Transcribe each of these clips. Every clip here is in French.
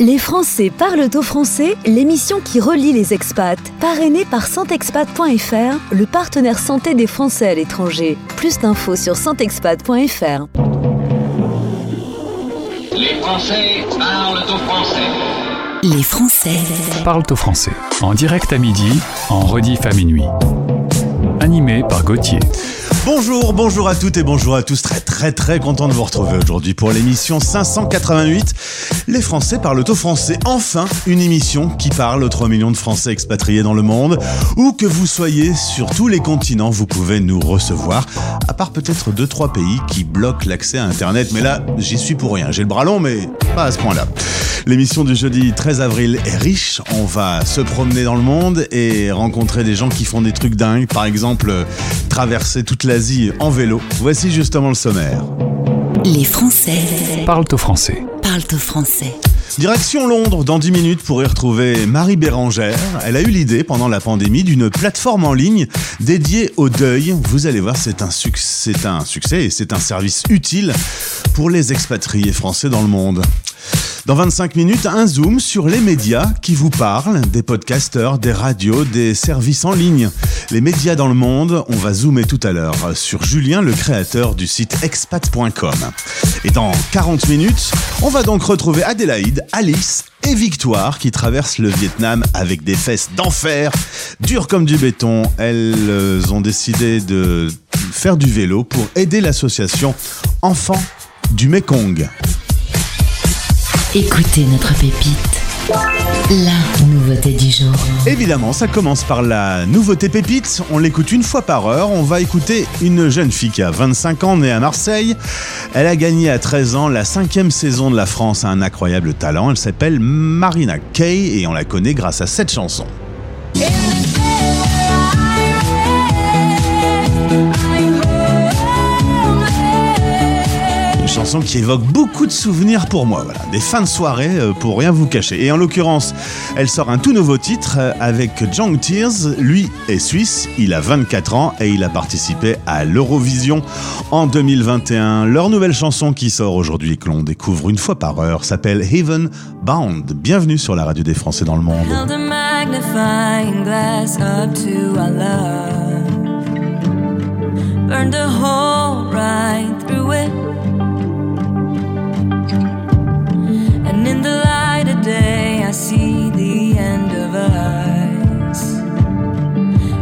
Les Français parlent au français, l'émission qui relie les expats, parrainée par santexpat.fr, le partenaire santé des Français à l'étranger. Plus d'infos sur santexpat.fr. Les Français parlent au français. Les Français parlent au français. En direct à midi, en rediff à minuit. Animé par Gauthier. Bonjour, bonjour à toutes et bonjour à tous. Très très très content de vous retrouver aujourd'hui pour l'émission 588. Les Français parlent au français. Enfin, une émission qui parle aux 3 millions de Français expatriés dans le monde. Où que vous soyez sur tous les continents, vous pouvez nous recevoir. À part peut-être 2-3 pays qui bloquent l'accès à Internet. Mais là, j'y suis pour rien. J'ai le bras long, mais pas à ce point-là. L'émission du jeudi 13 avril est riche. On va se promener dans le monde et rencontrer des gens qui font des trucs dingues. Par exemple, traverser toute l'Asie en vélo. Voici justement le sommaire. Les Français parlent au français. Parlent au français. Direction Londres dans 10 minutes pour y retrouver Marie Bérangère. Elle a eu l'idée pendant la pandémie d'une plateforme en ligne dédiée au deuil. Vous allez voir, c'est un, succès, un succès et c'est un service utile pour les expatriés français dans le monde. Dans 25 minutes, un zoom sur les médias qui vous parlent, des podcasteurs, des radios, des services en ligne. Les médias dans le monde, on va zoomer tout à l'heure sur Julien, le créateur du site expat.com. Et dans 40 minutes, on va donc retrouver Adélaïde, Alice et Victoire qui traversent le Vietnam avec des fesses d'enfer, dures comme du béton. Elles ont décidé de faire du vélo pour aider l'association Enfants du Mekong. Écoutez notre pépite. La nouveauté du jour. Évidemment, ça commence par la nouveauté pépite. On l'écoute une fois par heure. On va écouter une jeune fille qui a 25 ans, née à Marseille. Elle a gagné à 13 ans la cinquième saison de la France à un incroyable talent. Elle s'appelle Marina Kay et on la connaît grâce à cette chanson. Chanson qui évoque beaucoup de souvenirs pour moi. Voilà, des fins de soirée euh, pour rien vous cacher. Et en l'occurrence, elle sort un tout nouveau titre euh, avec Jong Tears. Lui est suisse, il a 24 ans et il a participé à l'Eurovision en 2021. Leur nouvelle chanson qui sort aujourd'hui que l'on découvre une fois par heure s'appelle Heaven Bound. Bienvenue sur la radio des Français dans le monde. See the end of us.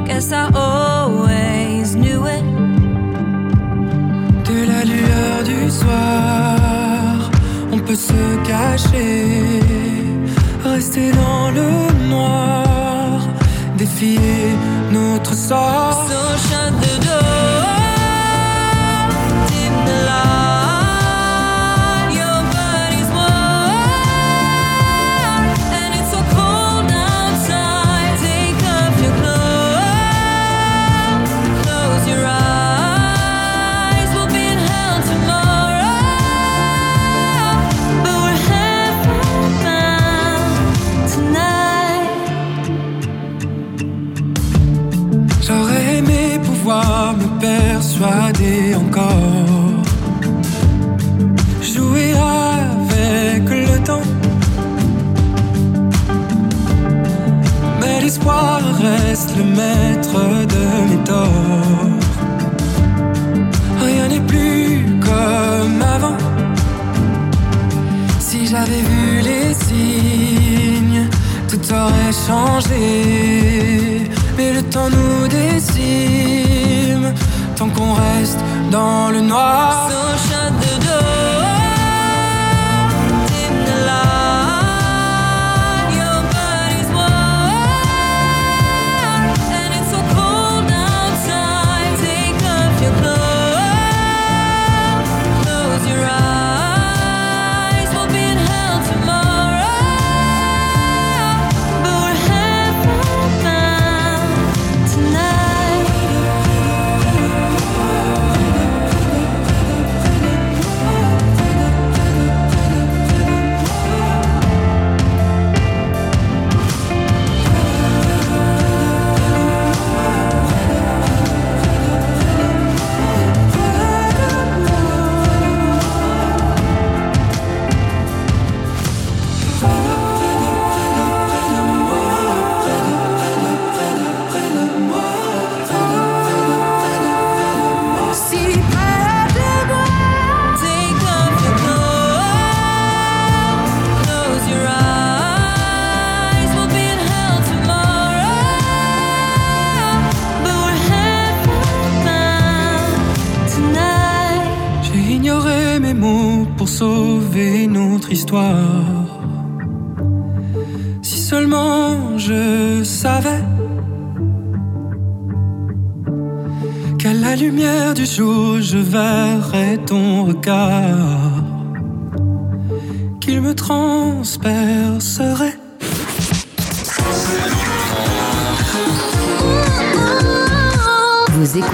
Guess I always knew it. De la lueur du soir, on peut se cacher, rester dans le noir, défier notre sort. So maître de mes torts. Rien n'est plus comme avant. Si j'avais vu les signes, tout aurait changé. Mais le temps nous décime tant qu'on reste dans le noir.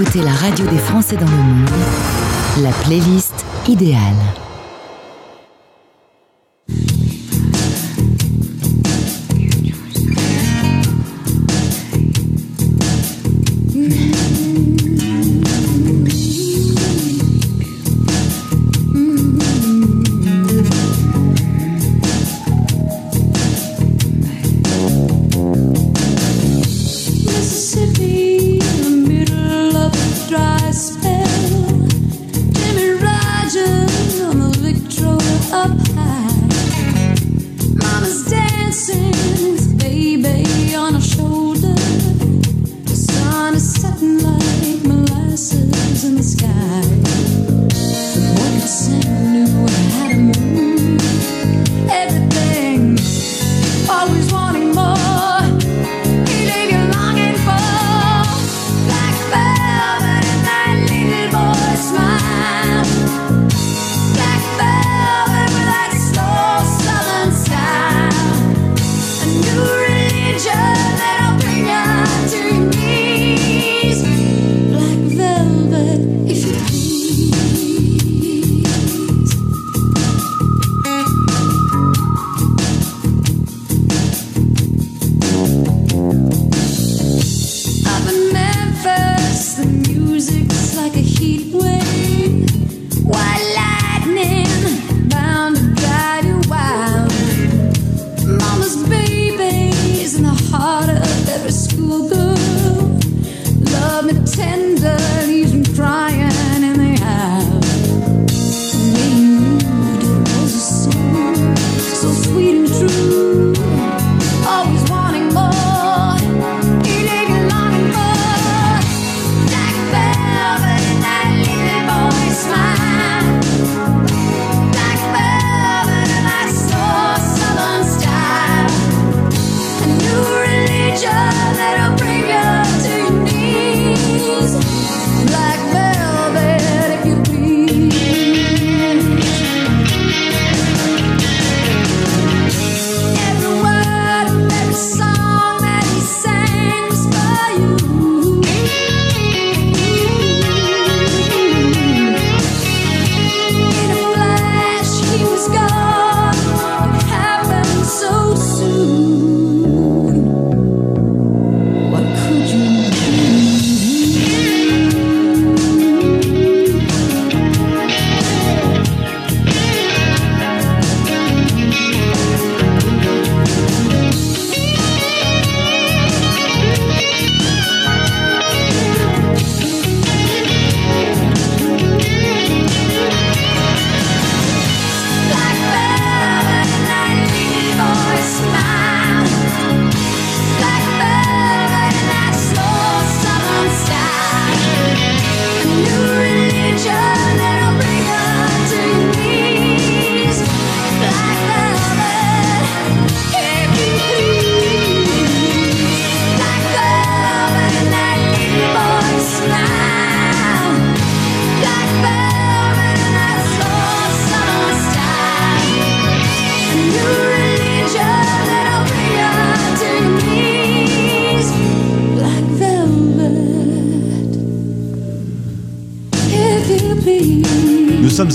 Écoutez la radio des Français dans le monde, la playlist idéale. Like a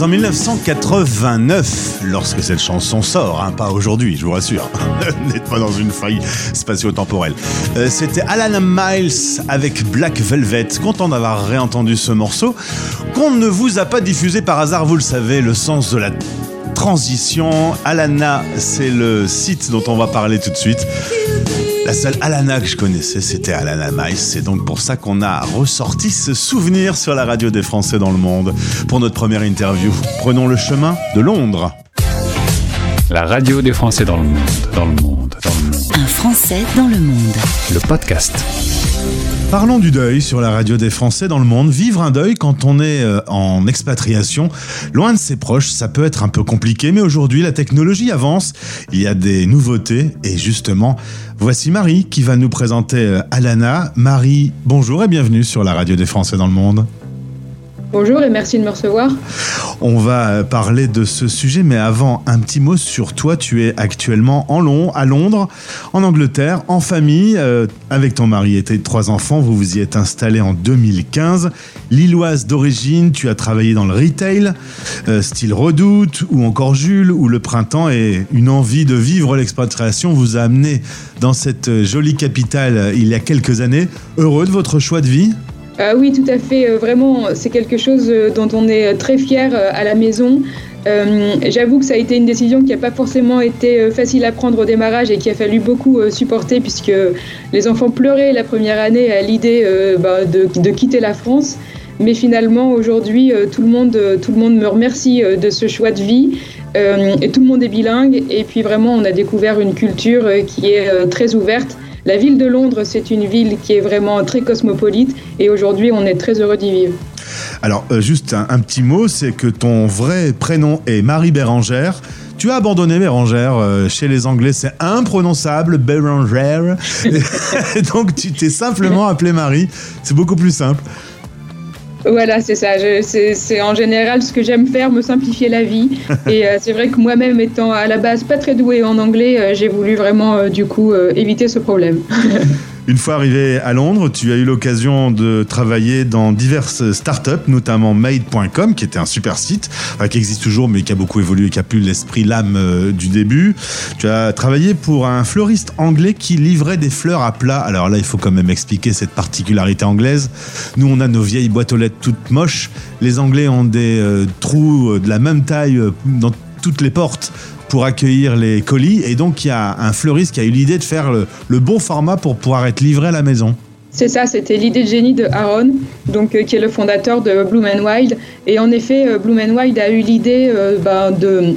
en 1989 lorsque cette chanson sort, hein, pas aujourd'hui, je vous rassure. N'êtes pas dans une faille spatio-temporelle. Euh, C'était Alan Miles avec Black Velvet. Content d'avoir réentendu ce morceau qu'on ne vous a pas diffusé par hasard, vous le savez, le sens de la transition. Alana, c'est le site dont on va parler tout de suite. La seule Alana que je connaissais, c'était Alana Miles. C'est donc pour ça qu'on a ressorti ce souvenir sur la radio des Français dans le monde pour notre première interview. Prenons le chemin de Londres. La radio des Français dans le monde, dans le monde, dans le monde. Un Français dans le monde. Le podcast. Parlons du deuil sur la radio des Français dans le monde. Vivre un deuil quand on est euh, en expatriation, loin de ses proches, ça peut être un peu compliqué, mais aujourd'hui la technologie avance, il y a des nouveautés et justement, voici Marie qui va nous présenter euh, Alana. Marie, bonjour et bienvenue sur la radio des Français dans le monde. Bonjour et merci de me recevoir. On va parler de ce sujet, mais avant, un petit mot sur toi. Tu es actuellement en à Londres, en Angleterre, en famille, euh, avec ton mari et tes trois enfants. Vous vous y êtes installé en 2015. Lilloise d'origine, tu as travaillé dans le retail, euh, style Redoute ou encore Jules, où le printemps et une envie de vivre l'expatriation vous a amené dans cette euh, jolie capitale euh, il y a quelques années. Heureux de votre choix de vie? Euh, oui, tout à fait. euh, vraiment, c'est quelque chose euh, dont on est très fier euh, à la maison. J'avoue que ça a été une décision qui n'a pas forcément été facile à prendre au démarrage et qui a fallu beaucoup supporter puisque les enfants pleuraient la première année à l'idée bah, de, quitter la France. Mais finalement, aujourd'hui, tout, le monde, me remercie de ce choix de vie. Tout le monde est bilingue. Et puis vraiment, on a découvert une culture qui est très ouverte. La ville de Londres, c'est une ville qui est vraiment très cosmopolite. Et aujourd'hui, on est très heureux d'y vivre. Alors, euh, juste un, un petit mot, c'est que ton vrai prénom est Marie Bérangère. Tu as abandonné Bérangère. euh, chez les Anglais, c'est imprononçable, Bérangère. Donc, tu t'es simplement appelé Marie. C'est beaucoup plus simple. Voilà, c'est ça. Je- C'est c'est en général ce que j'aime faire, me simplifier la vie. Et euh, c'est vrai que moi-même, étant à la base pas très douée en anglais, euh, j'ai voulu vraiment, euh, du coup, euh, éviter ce problème. Une fois arrivé à Londres, tu as eu l'occasion de travailler dans diverses startups, notamment Made.com, qui était un super site, enfin, qui existe toujours, mais qui a beaucoup évolué, qui a plus l'esprit l'âme euh, du début. Tu as travaillé pour un fleuriste anglais qui livrait des fleurs à plat. Alors là, il faut quand même expliquer cette particularité anglaise. Nous, on a nos vieilles boîtes aux lettres toutes moches. Les Anglais ont des euh, trous euh, de la même taille euh, dans toutes les portes pour accueillir les colis. Et donc, il y a un fleuriste qui a eu l'idée de faire le, bon format pour pouvoir être livré à la maison. C'est ça, c'était l'idée de génie de Aaron, donc, euh, qui est le fondateur de Bloom and Wild. Et en effet, euh, Bloom and Wild a eu l'idée euh, ben, de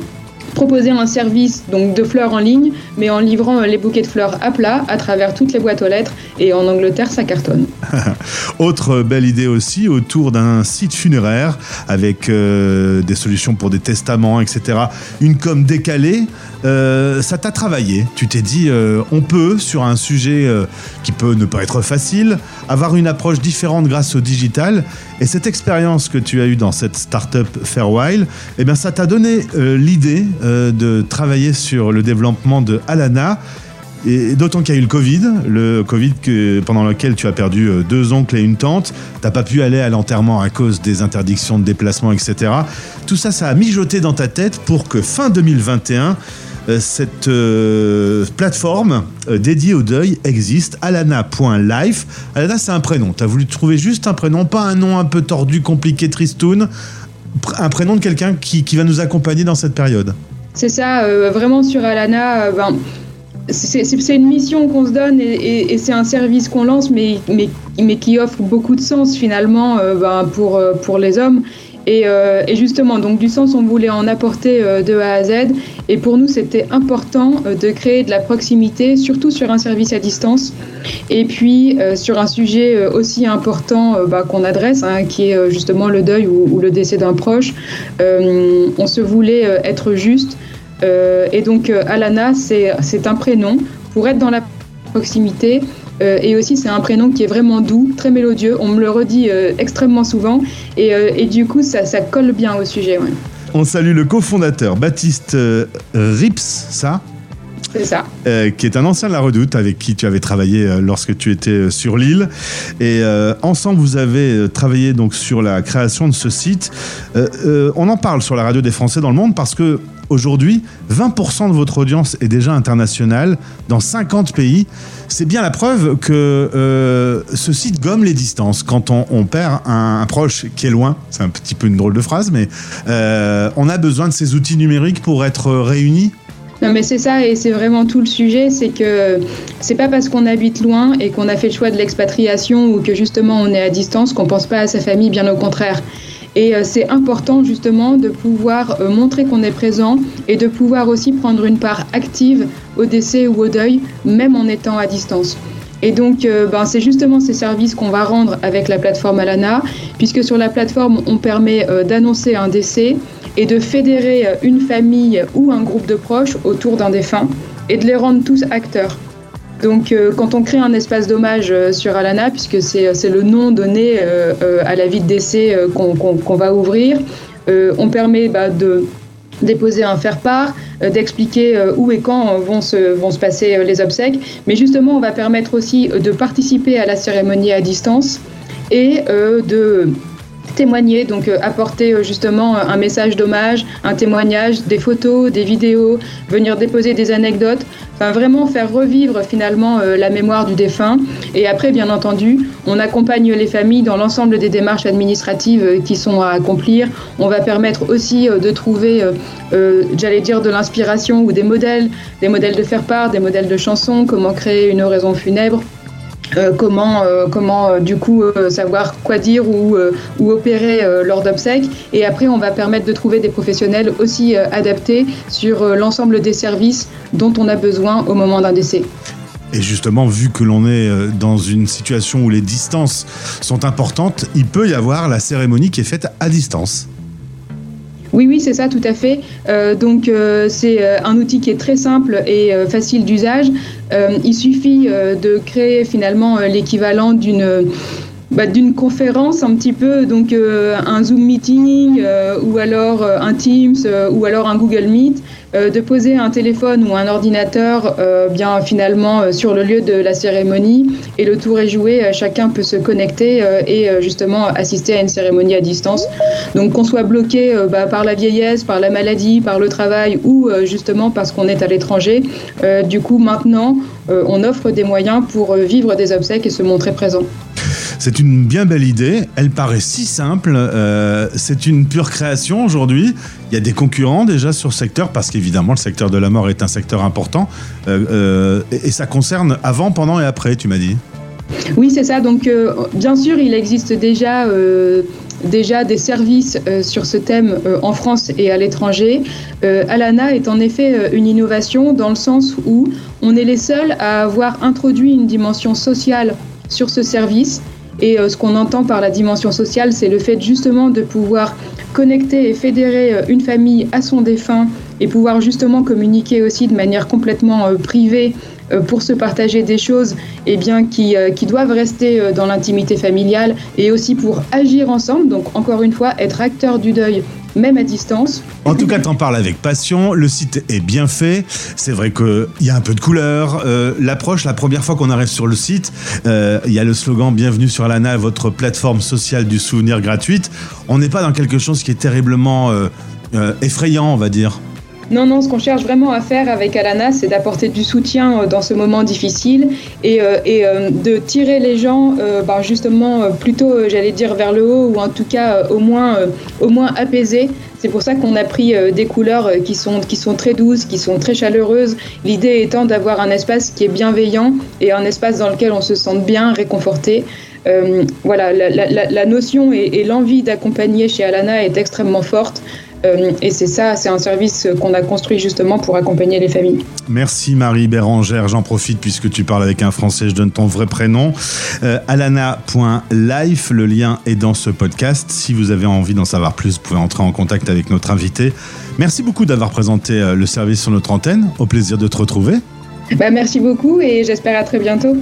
proposer un service donc, de fleurs en ligne, mais en livrant euh, les bouquets de fleurs à plat à travers toutes les boîtes aux lettres. Et en Angleterre, ça cartonne. Autre belle idée aussi autour d'un site funéraire avec euh, des solutions pour des testaments, etc. Une com décalée. Euh, ça t'a travaillé. Tu t'es dit, euh, on peut, sur un sujet euh, qui peut ne pas être facile, avoir une approche différente grâce au digital. Et cette expérience que tu as eue dans cette startup Fairwhile, eh bien, ça t'a donné euh, l'idée euh, de travailler sur le développement de Alana. Et d'autant qu'il y a eu le Covid, le Covid pendant lequel tu as perdu euh, deux oncles et une tante, t'as pas pu aller à l'enterrement à cause des interdictions de déplacement, etc. Tout ça, ça a mijoté dans ta tête pour que fin 2021, euh, cette euh, plateforme dédiée au deuil existe, alana.life. Alana, c'est un prénom. Tu as voulu trouver juste un prénom, pas un nom un peu tordu, compliqué, tristoun. Un prénom de quelqu'un qui, va nous accompagner dans cette période. C'est ça, vraiment sur Alana, ben, c'est une mission qu'on se donne et, et- et c'est un service qu'on lance, mais, mais, mais qui offre beaucoup de sens finalement euh, ben, pour, euh, pour les hommes. Et, euh, et justement, donc du sens, on voulait en apporter euh, de A à Z. Et pour nous, c'était important euh, de créer de la proximité, surtout sur un service à distance. Et puis sur un sujet aussi important bah, qu'on adresse, hein, qui est justement le deuil ou, ou le décès d'un proche, on se voulait être juste. Euh, et donc euh, Alana, c'est un prénom pour être dans la proximité. Euh, et aussi, c'est un prénom qui est vraiment doux, très mélodieux. On me le redit extrêmement souvent. Et, et du coup, ça, ça colle bien au sujet. On salue le cofondateur Baptiste Rips, ça? Euh, qui est un ancien de la Redoute avec qui tu avais travaillé euh, lorsque tu étais euh, sur l'île. Et ensemble, vous avez travaillé donc sur la création de ce site. On en parle sur la radio des Français dans le monde parce que aujourd'hui, 20% de votre audience est déjà internationale dans 50 pays. C'est bien la preuve que ce site gomme les distances. Quand on, perd un, proche qui est loin, c'est un petit peu une drôle de phrase, mais on a besoin de ces outils numériques pour être réunis Non, mais c'est ça, et c'est vraiment tout le sujet, c'est que c'est pas parce qu'on habite loin et qu'on a fait le choix de l'expatriation ou que justement on est à distance qu'on pense pas à sa famille, bien au contraire. Et euh, c'est important justement de pouvoir euh, montrer qu'on est présent et de pouvoir aussi prendre une part active au décès ou au deuil, même en étant à distance. Et donc, euh, ben, c'est justement ces services qu'on va rendre avec la plateforme Alana, puisque sur la plateforme, on permet d'annoncer un décès et de fédérer euh, une famille ou un groupe de proches autour d'un défunt et de les rendre tous acteurs. Donc, euh, quand on crée un espace d'hommage euh, sur Alana, puisque c'est le nom donné à la vie de décès qu'on qu'on va ouvrir, on permet bah, de déposer un faire-part, d'expliquer où et quand vont se, vont se passer les obsèques. Mais justement, on va permettre aussi de participer à la cérémonie à distance et de témoigner, donc euh, apporter euh, justement euh, un message d'hommage, un témoignage, des photos, des vidéos, venir déposer des anecdotes, enfin vraiment faire revivre finalement la mémoire du défunt. Et après, bien entendu, on accompagne les familles dans l'ensemble des démarches administratives qui sont à accomplir. On va permettre aussi de trouver, j'allais dire, de l'inspiration ou des modèles, des modèles de faire part, des modèles de chansons, comment créer une oraison funèbre. Euh, comment, euh, comment euh, du coup savoir quoi dire ou, ou opérer lors d'obsèques. Et après, on va permettre de trouver des professionnels aussi adaptés sur l'ensemble des services dont on a besoin au moment d'un décès. Et justement, vu que l'on est dans une situation où les distances sont importantes, il peut y avoir la cérémonie qui est faite à distance. Oui, oui, c'est ça, tout à fait. Euh, donc, euh, c'est euh, un outil qui est très simple et facile d'usage. Il suffit de créer finalement l'équivalent d'une bah, d'une conférence un petit peu, donc euh, un Zoom meeting euh, ou alors euh, un Teams euh, ou alors un Google Meet, euh, de poser un téléphone ou un ordinateur euh, bien finalement sur le lieu de la cérémonie et le tour est joué, chacun peut se connecter et justement assister à une cérémonie à distance. Donc qu'on soit bloqué bah, par la vieillesse, par la maladie, par le travail ou justement parce qu'on est à l'étranger, du coup maintenant on offre des moyens pour vivre des obsèques et se montrer présent. C'est une bien belle idée. Elle paraît si simple. euh, c'est une pure création aujourd'hui. Il y a des concurrents déjà sur ce secteur parce qu'évidemment le secteur de la mort est un secteur important. Euh, euh, et, ça concerne avant, pendant et après, tu m'as dit. Oui, c'est ça. Donc, bien sûr, il existe déjà, déjà des services sur ce thème en France et à l'étranger. Alana est en effet une innovation dans le sens où on est les seuls à avoir introduit une dimension sociale sur ce service. Et euh, ce qu'on entend par la dimension sociale, c'est le fait justement de pouvoir connecter et fédérer euh, une famille à son défunt et pouvoir justement communiquer aussi de manière complètement euh, privée pour se partager des choses eh bien, qui, qui doivent rester dans l'intimité familiale et aussi pour agir ensemble. Donc encore une fois, être acteur du deuil, même à distance. En tout cas, t'en parles avec passion. Le site est bien fait. C'est vrai qu'il y a un peu de couleur. Euh, L'approche, la première fois qu'on arrive sur le site, euh, il y a le slogan Bienvenue sur Alana, votre plateforme sociale du souvenir gratuite. On n'est pas dans quelque chose qui est terriblement euh, effrayant, on va dire. Non, non, ce qu'on cherche vraiment à faire avec Alana, c'est d'apporter du soutien euh, dans ce moment difficile et, euh, euh, de tirer les gens ben, justement plutôt, j'allais dire, vers le haut ou en tout cas au, moins, au moins apaisés. C'est pour ça qu'on a pris des couleurs qui sont, qui sont très douces, qui sont très chaleureuses. L'idée étant d'avoir un espace qui est bienveillant et un espace dans lequel on se sente bien, réconforté. Voilà, la, notion et l'envie d'accompagner chez Alana est extrêmement forte. Euh, et c'est ça, c'est un service qu'on a construit justement pour accompagner les familles. Merci Marie Bérangère. J'en profite puisque tu parles avec un Français. Je donne ton vrai prénom. Euh, alana.life. Le lien est dans ce podcast. Si vous avez envie d'en savoir plus, vous pouvez entrer en contact avec notre invité. Merci beaucoup d'avoir présenté euh, le service sur notre antenne. Au plaisir de te retrouver. Bah, merci beaucoup et j'espère à très bientôt.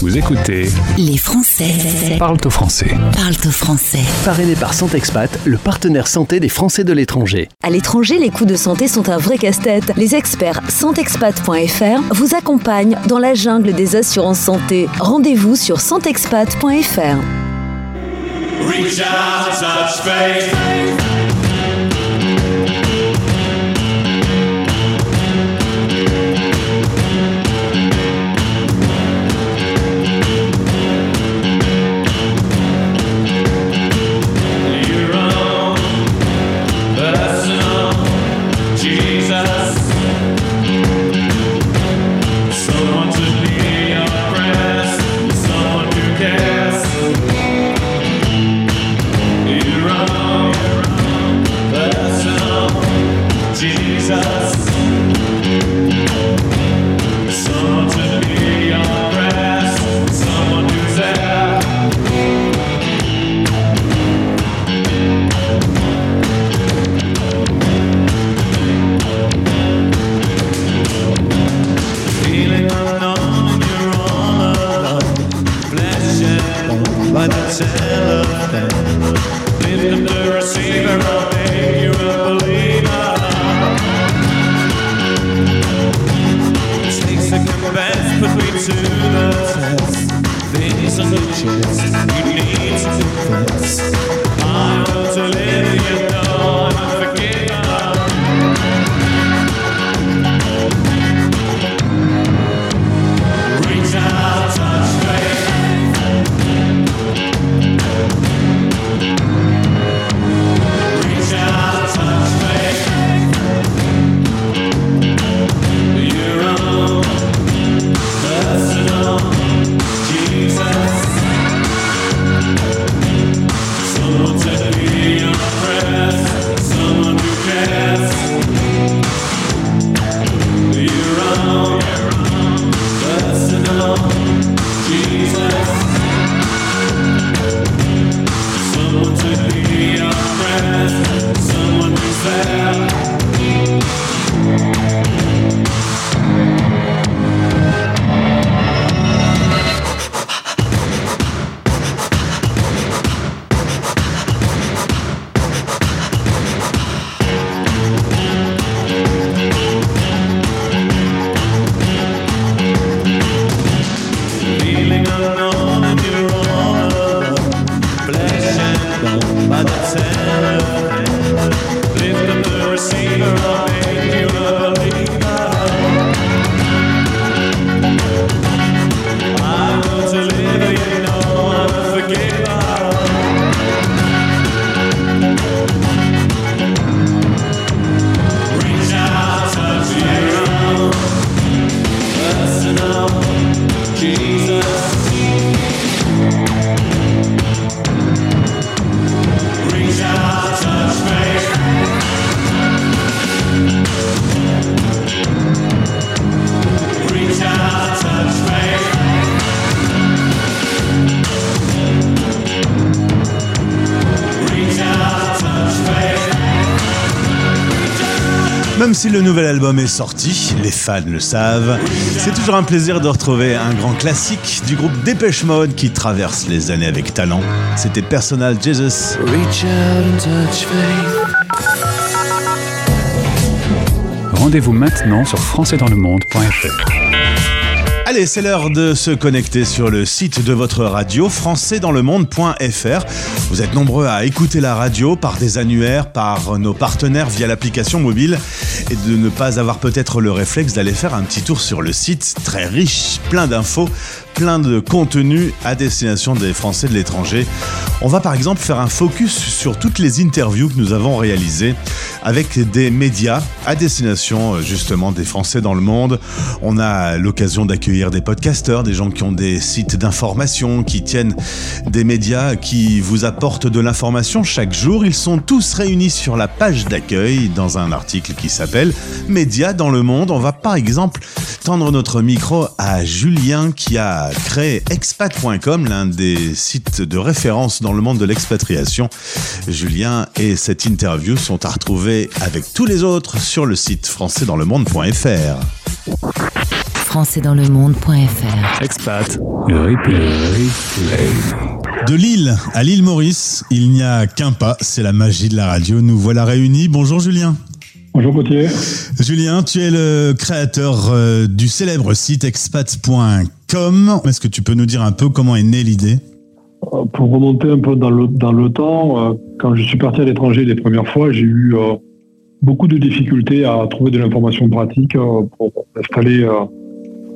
Vous écoutez Les Français Parle au français. parlent au français. Parrainé par Santexpat, le partenaire santé des Français de l'étranger. À l'étranger, les coûts de santé sont un vrai casse-tête. Les experts santexpat.fr vous accompagnent dans la jungle des assurances santé. Rendez-vous sur santexpat.fr. receiver, si le nouvel album est sorti, les fans le savent, c'est toujours un plaisir de retrouver un grand classique du groupe Dépêche Mode qui traverse les années avec talent. C'était Personal Jesus. Rendez-vous maintenant sur françaisdanslemonde.fr. Allez, c'est l'heure de se connecter sur le site de votre radio, françaisdanslemonde.fr. Vous êtes nombreux à écouter la radio par des annuaires, par nos partenaires via l'application mobile et de ne pas avoir peut-être le réflexe d'aller faire un petit tour sur le site très riche, plein d'infos, plein de contenus à destination des Français de l'étranger. On va par exemple faire un focus sur toutes les interviews que nous avons réalisées avec des médias à destination euh, justement des Français dans le monde. On a l'occasion d'accueillir des podcasteurs, des gens qui ont des sites d'information, qui tiennent des médias qui vous apportent de l'information chaque jour. Ils sont tous réunis sur la page d'accueil dans un article qui s'appelle Médias dans le monde. On va par exemple tendre notre micro à Julien qui a créé expat.com, l'un des sites de référence dans le monde de l'expatriation. Julien et cette interview sont à retrouver avec tous les autres sur le site françaisdanslemonde.fr. françaisdanslemonde.fr Expat, replay. De Lille à l'île Maurice, il n'y a qu'un pas, c'est la magie de la radio. Nous voilà réunis. Bonjour Julien. Bonjour Gauthier. Julien, tu es le créateur euh, du célèbre site expat.com. Est-ce que tu peux nous dire un peu comment est née l'idée? Euh, Pour remonter un peu dans le, dans le temps, euh, quand je suis parti à l'étranger les premières fois, j'ai eu beaucoup de difficultés à trouver de l'information pratique pour m'installer euh,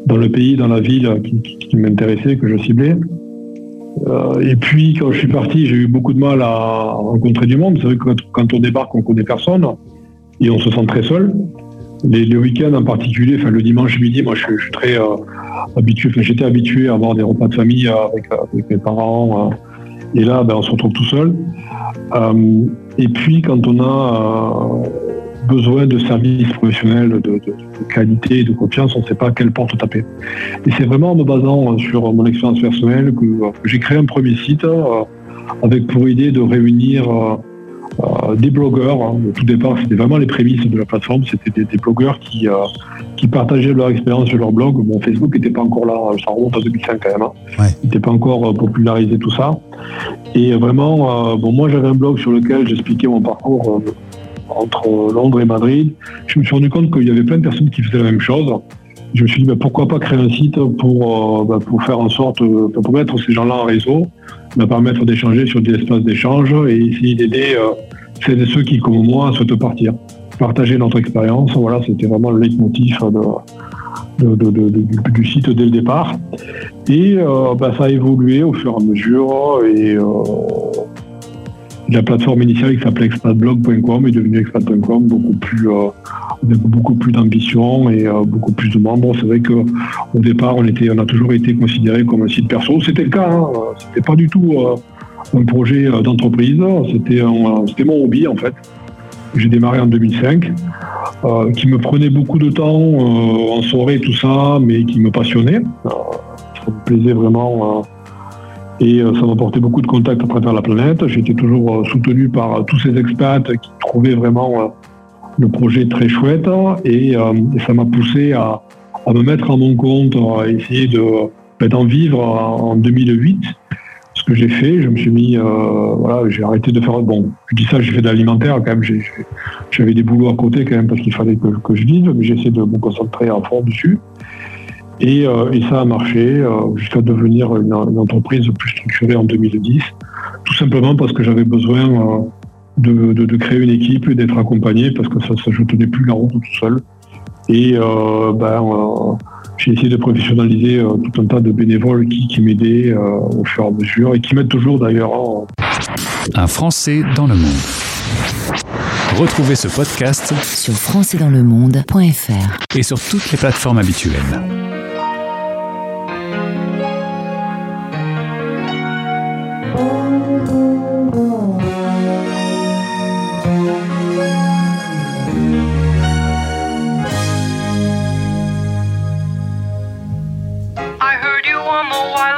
dans le pays, dans la ville qui, qui- qui m'intéressait, que je ciblais. Et puis, quand je suis parti, j'ai eu beaucoup de mal à rencontrer du monde. C'est vrai que quand, quand on débarque, on connaît personne et on se sent très seul. Les, week-ends en particulier, enfin le dimanche midi, moi je, suis- très euh, habitué, enfin, j'étais habitué à avoir des repas de famille euh, avec, euh, avec mes parents. et là, ben, on se retrouve tout seul. Et puis, quand on a besoin de services professionnels de, de- qualité et de confiance, on ne sait pas à quelle porte taper. Et c'est vraiment en me basant sur mon expérience personnelle que, que j'ai créé un premier site avec pour idée de réunir des blogueurs. hein. Au tout départ, c'était vraiment les prémices de la plateforme. C'était des, des blogueurs qui, euh, qui partageaient leur expérience sur leur blog. Bon, Facebook n'était pas encore là, ça remonte à 2005 quand même. hein. Ouais. Il n'était pas encore euh, popularisé tout ça. Et vraiment, euh, bon, moi j'avais un blog sur lequel j'expliquais mon parcours euh, entre Londres et Madrid. Je me suis rendu compte qu'il y avait plein de personnes qui faisaient la même chose. Je me suis dit bah, pourquoi pas créer un site pour, euh, bah, pour faire en sorte, euh, pour mettre ces gens-là en réseau, me permettre d'échanger sur des espaces d'échange et essayer d'aider euh, celles et ceux qui, comme moi, souhaitent partir. Partager notre expérience, voilà, c'était vraiment le leitmotiv de, du, site dès le départ. Et euh, bah, ça a évolué au fur et à mesure et euh, la plateforme initiale qui s'appelait expatblog.com est devenue expat.com beaucoup plus avec beaucoup plus d'ambition et euh, beaucoup plus de membres. C'est vrai que au départ on a toujours été considéré comme un site perso. C'était le cas, hein. c'était pas du tout euh, un projet euh, d'entreprise, c'était mon hobby en fait. J'ai démarré en 2005, euh, qui me prenait beaucoup de temps en soirée tout ça, mais qui me passionnait. Ça me plaisait vraiment. et ça m'apportait beaucoup de contacts à travers la planète. J'étais toujours soutenu par tous ces expats qui trouvaient vraiment le projet très chouette. Et, euh, ça m'a poussé à, me mettre à mon compte, à essayer de, ben, d'en vivre en en 2008. Ce que j'ai fait, je me suis mis, euh, voilà, j'ai arrêté de faire. Bon, je dis ça, j'ai fait de l'alimentaire quand même. J'avais des boulots à côté quand même parce qu'il fallait que, je vive, mais j'ai essayé de me concentrer à fond dessus. Et, euh, ça a marché jusqu'à devenir une, entreprise plus structurée en 2010, tout simplement parce que j'avais besoin de, de- de créer une équipe et d'être accompagné parce que ça, ça, je tenais plus la route tout seul. Et euh, ben, euh, j'ai essayé de professionnaliser euh, tout un tas de bénévoles qui, qui m'aidaient euh, au fur et à mesure et qui m'aident toujours d'ailleurs. hein. Un Français dans le monde. Retrouvez ce podcast Sur françaisdanslemonde.fr. et sur toutes les plateformes habituelles.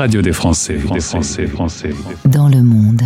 radio des Français, des Français, Français. Dans le monde.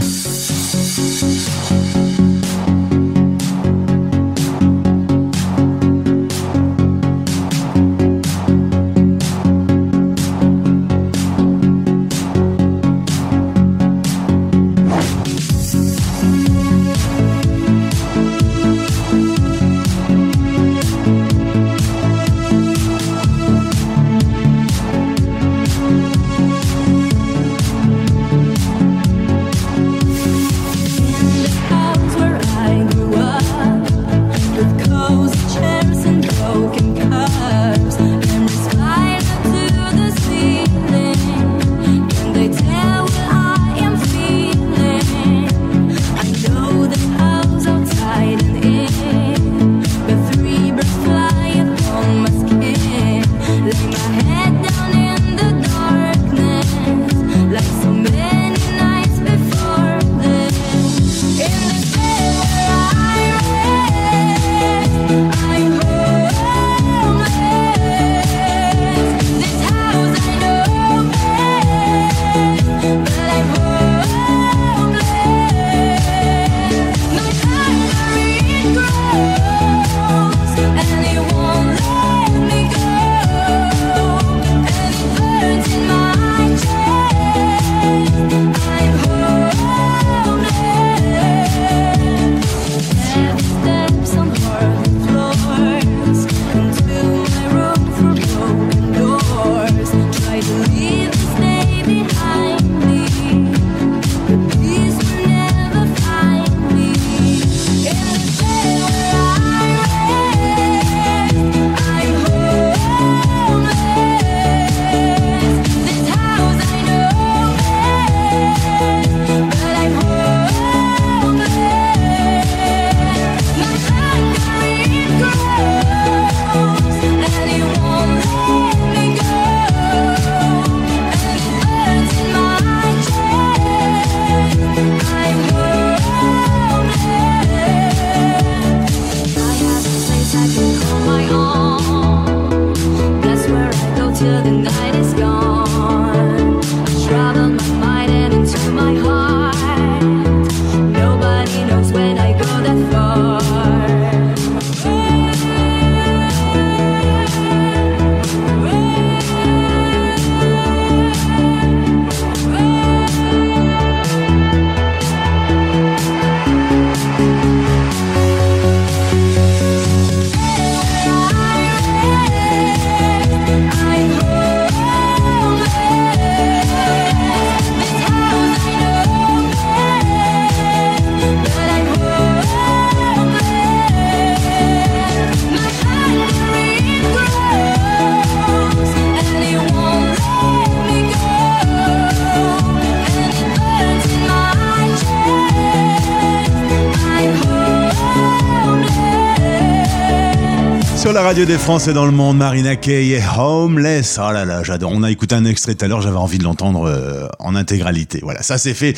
Sur la radio des Français dans le monde, Marina Kaye est Homeless. Oh là là, j'adore. On a écouté un extrait tout à l'heure, j'avais envie de l'entendre euh, en intégralité. Voilà, ça c'est fait.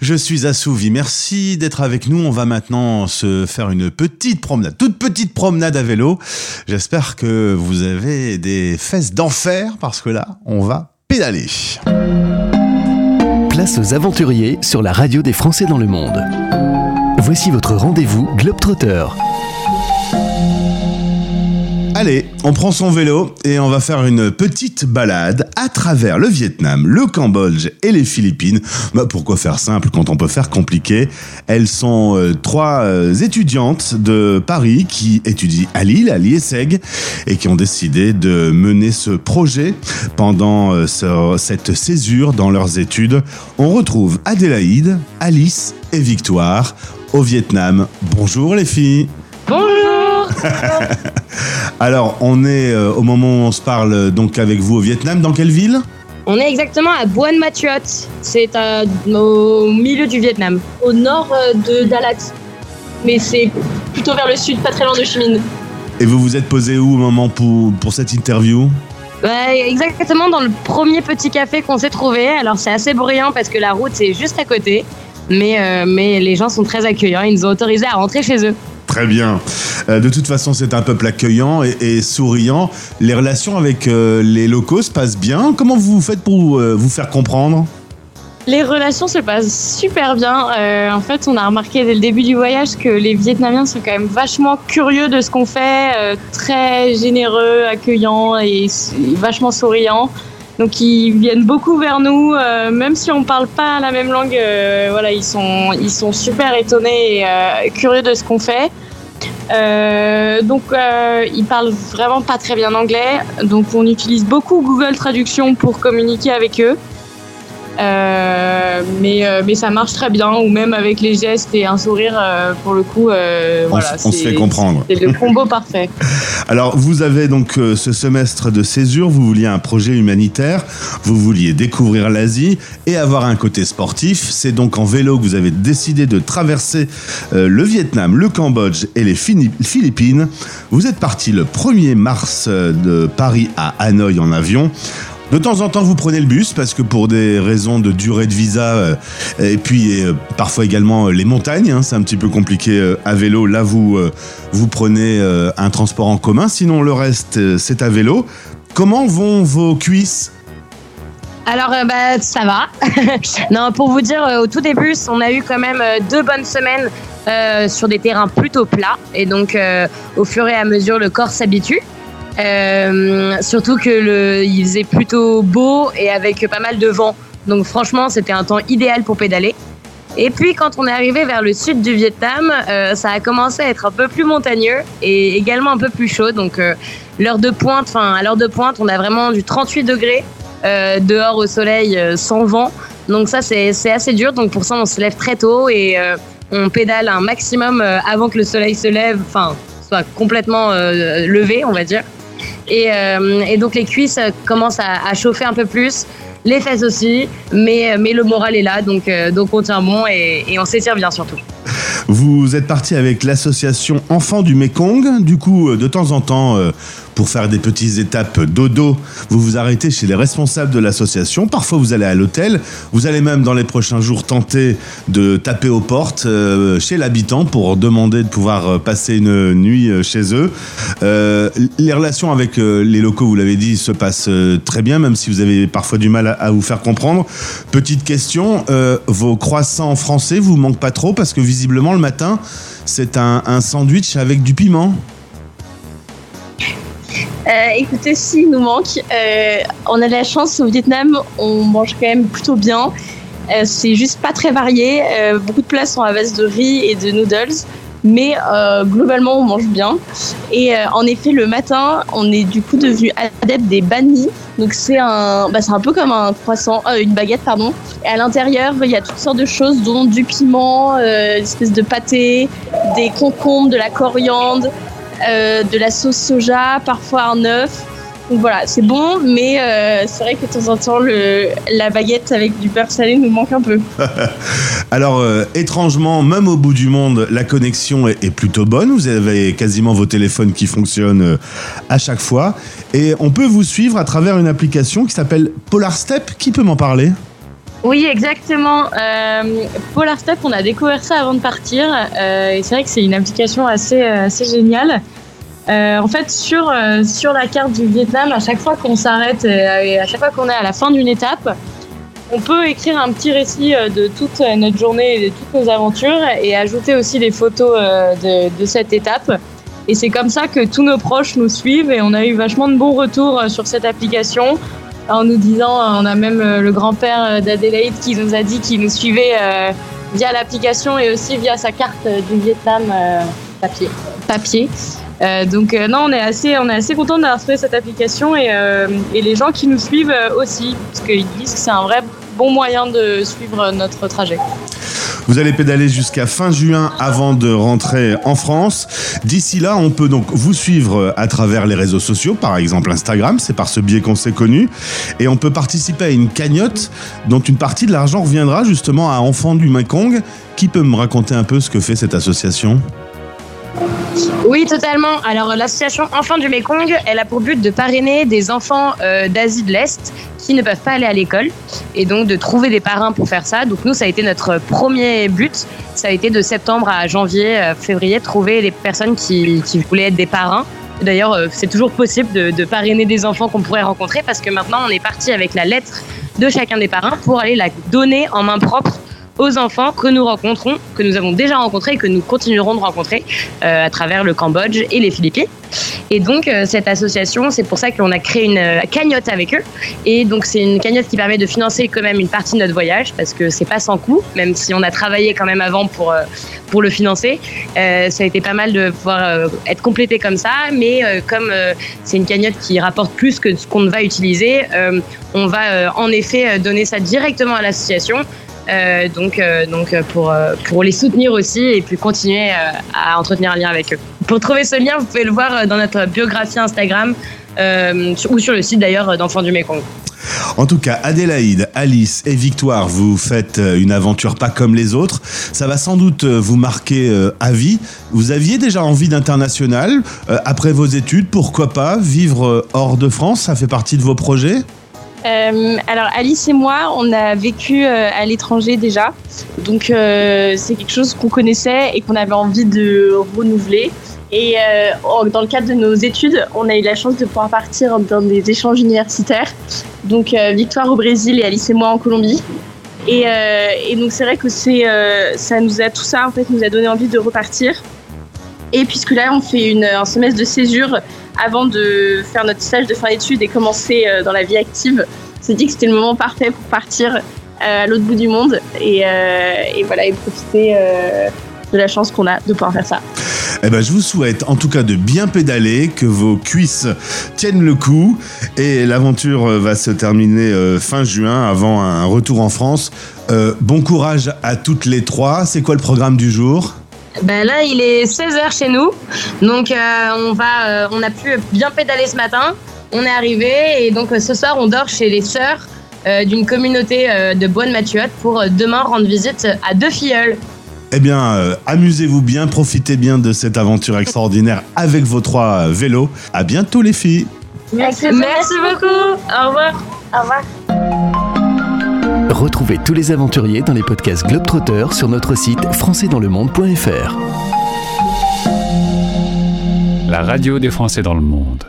Je suis assouvi. Merci d'être avec nous. On va maintenant se faire une petite promenade, toute petite promenade à vélo. J'espère que vous avez des fesses d'enfer parce que là, on va pédaler. Place aux aventuriers sur la radio des Français dans le monde. Voici votre rendez-vous Globetrotter. Allez, on prend son vélo et on va faire une petite balade à travers le Vietnam, le Cambodge et les Philippines. Bah, pourquoi faire simple quand on peut faire compliqué? Elles sont euh, trois euh, étudiantes de Paris qui étudient à Lille, à l'IESEG, et qui ont décidé de mener ce projet pendant euh, ce- cette césure dans leurs études. On retrouve Adélaïde, Alice et Victoire au Vietnam. Bonjour les filles Bonjour Alors, on est euh, au moment où on se parle euh, donc avec vous au Vietnam. Dans quelle ville? On est exactement à Buon Matuot. C'est à- au milieu du Vietnam. Au nord euh, de Dalat. Mais c'est plutôt vers le sud, pas très loin de Chi Minh. Et vous vous êtes posé où au moment pour, pour cette interview? Ouais, exactement dans le premier petit café qu'on s'est trouvé. Alors c'est assez bruyant parce que la route est juste à côté. Mais, euh, mais les gens sont très accueillants. Ils nous ont autorisé à rentrer chez eux. Très bien. Euh, de toute façon, c'est un peuple accueillant et, et souriant. Les relations avec euh, les locaux se passent bien. Comment vous faites pour euh, vous faire comprendre? Les relations se passent super bien. En fait, on a remarqué dès le début du voyage que les Vietnamiens sont quand même vachement curieux de ce qu'on fait, très généreux, accueillants et s- vachement souriants. Donc ils viennent beaucoup vers nous, euh, même si on parle pas la même langue. euh, voilà, ils sont ils sont super étonnés et euh, curieux de ce qu'on fait. Donc ils parlent vraiment pas très bien anglais, donc on utilise beaucoup Google Traduction pour communiquer avec eux. Euh, mais, euh, mais ça marche très bien, ou même avec les gestes et un sourire, euh, pour le coup, On voilà, on se fait comprendre. C'est le combo parfait. Alors, vous avez donc ce semestre de césure, vous vouliez un projet humanitaire, vous vouliez découvrir l'Asie et avoir un côté sportif. C'est donc en vélo que vous avez décidé de traverser le Vietnam, le Cambodge et les Philippines. Vous êtes parti le 1er mars de Paris à Hanoï en avion. De temps en temps, vous prenez le bus parce que pour des raisons de durée de visa euh, et puis euh, parfois également euh, les montagnes, hein, c'est un petit peu compliqué à vélo. Là, vous vous prenez un transport en commun. Sinon, le reste, c'est à vélo. Comment vont vos cuisses? Alors, bah, ça va. non, pour vous dire, au tout début, on a eu quand même deux bonnes semaines sur des terrains plutôt plats. Et donc, au fur et à mesure, le corps s'habitue. Euh, surtout que il faisait plutôt beau et avec pas mal de vent. Donc, franchement, c'était un temps idéal pour pédaler. Et puis, quand on est arrivé vers le sud du Vietnam, euh, ça a commencé à être un peu plus montagneux et également un peu plus chaud. Donc, euh, l'heure de pointe, enfin, à l'heure de pointe, on a vraiment du 38 degrés dehors au soleil sans vent. Donc ça, c'est assez dur. Donc pour ça, on se lève très tôt et on pédale un maximum avant que le soleil se lève, enfin, soit complètement levé, on va dire. Et, euh, et donc les cuisses euh, commencent à, chauffer un peu plus, les fesses aussi, mais, mais le moral est là, donc, euh, donc on tient bon et, et on s'étire bien surtout. Vous êtes parti avec l'association Enfants du Mekong. Du coup, euh, de temps en temps, euh, pour faire des petites étapes dodo, vous vous arrêtez chez les responsables de l'association. Parfois, vous allez à l'hôtel. Vous allez même, dans les prochains jours, tenter de taper aux portes euh, chez l'habitant pour demander de pouvoir euh, passer une nuit euh, chez eux. Les relations avec les locaux, vous l'avez dit, se passent très bien, même si vous avez parfois du mal à, vous faire comprendre. Petite question, vos croissants français vous manquent pas trop parce que visiblement le matin, c'est un sandwich avec du piment. Euh, écoutez, si, il nous manque. Euh, on a de la chance au Vietnam, on mange quand même plutôt bien. Euh, c'est juste pas très varié. Beaucoup de plats sont à base de riz et de noodles. Mais globalement, on mange bien. Et en effet, le matin, on est du coup devenu adepte des banh mi. Donc c'est un, bah, c'est un peu comme un croissant, une baguette, pardon. Et à l'intérieur, il y a toutes sortes de choses, dont du piment, une espèce de pâté, des concombres, de la coriandre, de la sauce soja, parfois un œuf. Donc voilà, c'est bon, mais euh, c'est vrai que de temps en temps, le, la baguette avec du beurre salé nous manque un peu. Alors, euh, étrangement, même au bout du monde, la connexion est, plutôt bonne. Vous avez quasiment vos téléphones qui fonctionnent euh, à chaque fois. Et on peut vous suivre à travers une application qui s'appelle Polar Step. Qui peut m'en parler? Oui, exactement. Euh, Polar Step, on a découvert ça avant de partir. euh, et c'est vrai que c'est une application assez, euh, assez géniale. Euh, en fait, sur, sur la carte du Vietnam, à chaque fois qu'on s'arrête et à chaque fois qu'on est à la fin d'une étape, on peut écrire un petit récit de toute notre journée et de toutes nos aventures et ajouter aussi des photos de, de cette étape. Et c'est comme ça que tous nos proches nous suivent et on a eu vachement de bons retours sur cette application en nous disant, on a même euh, le grand-père euh, d'Adélaïde qui nous a dit qu'il nous suivait euh, via l'application et aussi via sa carte du Vietnam euh, papier. papier. Euh, donc non, on est assez, on est assez content d'avoir trouvé cette application et, et les gens qui nous suivent aussi, parce qu'ils disent que c'est un vrai bon moyen de suivre notre trajet. Vous allez pédaler jusqu'à fin juin avant de rentrer en France. D'ici là, on peut donc vous suivre à travers les réseaux sociaux, par exemple Instagram, c'est par ce biais qu'on s'est connu. Et on peut participer à une cagnotte dont une partie de l'argent reviendra justement à Enfants du Mekong. Qui peut me raconter un peu ce que fait cette association? Oui, totalement. Alors, l'association Enfants du Mékong, elle a pour but de parrainer des enfants euh, d'Asie de l'Est qui ne peuvent pas aller à l'école et donc de trouver des parrains pour faire ça. Donc, nous, ça a été notre premier but. Ça a été de septembre à janvier, euh, février, trouver des personnes qui, qui voulaient être des parrains. D'ailleurs, euh, c'est toujours possible de, de parrainer des enfants qu'on pourrait rencontrer parce que maintenant, on est parti avec la lettre de chacun des parrains pour aller la donner en main propre aux enfants que nous rencontrons, que nous avons déjà rencontrés et que nous continuerons de rencontrer euh, à travers le Cambodge et les Philippines. Et donc, euh, cette association, c'est pour ça qu'on a créé une euh, cagnotte avec eux. Et donc, c'est une cagnotte qui permet de financer quand même une partie de notre voyage parce que c'est pas sans coût, même si on a travaillé quand même avant pour, pour le financer. Ça a été pas mal de pouvoir être complété comme ça. Mais comme c'est une cagnotte qui rapporte plus que ce qu'on va utiliser, on va en effet donner ça directement à l'association. Euh, donc, euh, donc euh, pour, pour les soutenir aussi et puis continuer à entretenir un lien avec eux. Pour trouver ce lien, vous pouvez le voir dans notre biographie Instagram ou sur le site d'ailleurs d'Enfants du Mékong. En tout cas, Adélaïde, Alice et Victoire, vous faites une aventure pas comme les autres. Ça va sans doute vous marquer à vie. Vous aviez déjà envie d'international. Après vos études, pourquoi pas vivre hors de France? Ça fait partie de vos projets? Euh, alors Alice et moi, on a vécu euh, à l'étranger déjà, donc euh, c'est quelque chose qu'on connaissait et qu'on avait envie de renouveler. Et dans le cadre de nos études, on a eu la chance de pouvoir partir dans des échanges universitaires. Donc Victoire au Brésil et Alice et moi en Colombie. Et, donc c'est vrai que ça nous a tout ça en fait nous a donné envie de repartir. Et puisque là on fait un semestre de césure avant de faire notre stage de fin d'études et commencer euh, dans la vie active, on s'est dit que c'était le moment parfait pour partir euh, à l'autre bout du monde et, euh, voilà et profiter de la chance qu'on a de pouvoir faire ça. Eh ben, je vous souhaite en tout cas de bien pédaler, que vos cuisses tiennent le coup. Et l'aventure va se terminer fin juin avant un retour en France. Bon courage à toutes les trois. C'est quoi le programme du jour? Ben là, il est 16h chez nous. Donc, euh, on, va, euh, on a pu bien pédaler ce matin. On est arrivé et donc euh, ce soir, on dort chez les sœurs euh, d'une communauté euh, de Bonne-Mathuotte pour euh, demain rendre visite à deux filleuls. Eh bien, euh, amusez-vous bien, profitez bien de cette aventure extraordinaire avec vos trois vélos. À bientôt les filles. Merci, Merci beaucoup. Au revoir. Au revoir. Retrouvez tous les aventuriers dans les podcasts Globetrotter sur notre site françaisdanslemonde.fr. La radio des Français dans le monde.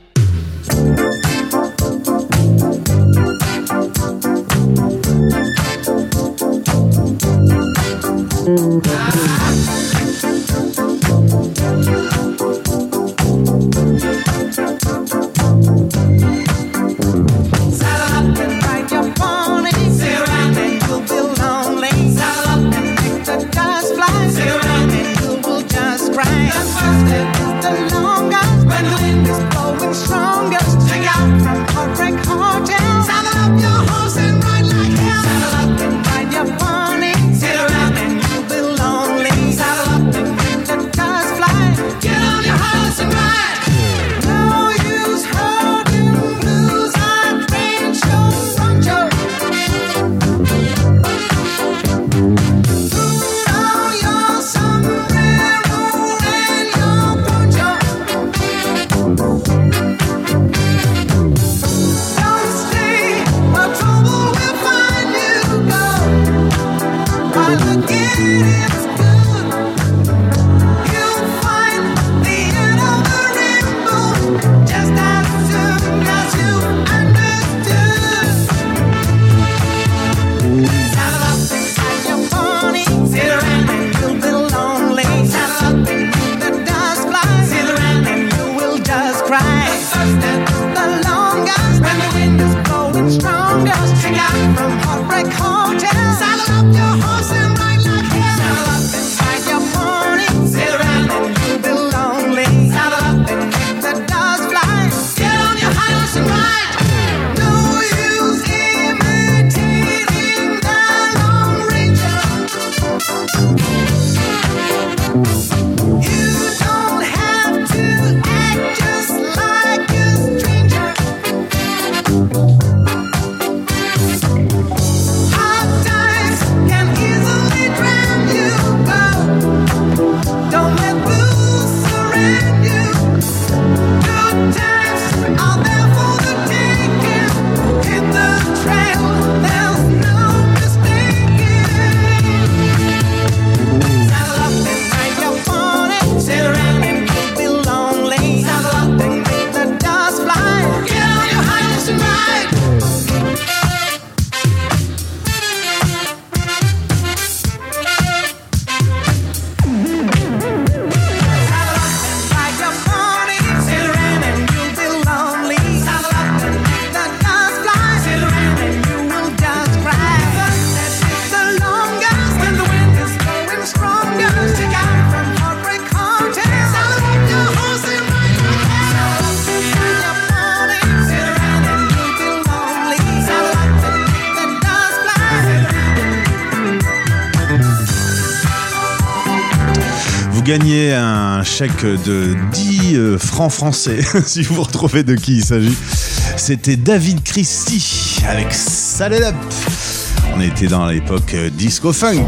Vous gagnez un chèque de 10 euh, francs français si vous retrouvez de qui il s'agit. C'était David Christie avec Salad Up. On était dans l'époque euh, disco funk.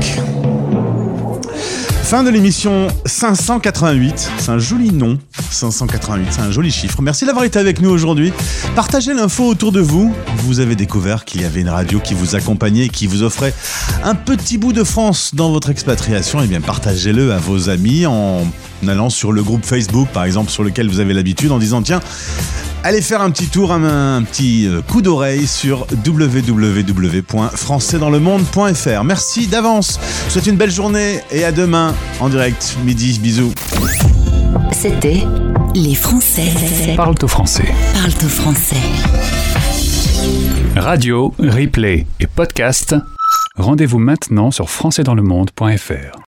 Fin de l'émission 588. C'est un joli nom. 588, c'est un joli chiffre. Merci d'avoir été avec nous aujourd'hui. Partagez l'info autour de vous. Vous avez découvert qu'il y avait une radio qui vous accompagnait et qui vous offrait un petit bout de France dans votre expatriation. Eh bien, partagez-le à vos amis en allant sur le groupe Facebook, par exemple, sur lequel vous avez l'habitude, en disant tiens, Allez faire un petit tour, un, petit euh, coup d'oreille sur www.françaisdanslemonde.fr. Merci d'avance. Je vous souhaite une belle journée et à demain en direct, midi. Bisous. C'était Les Français Parle au français. parlent au français. Radio, replay et podcast. Rendez-vous maintenant sur françaisdanslemonde.fr.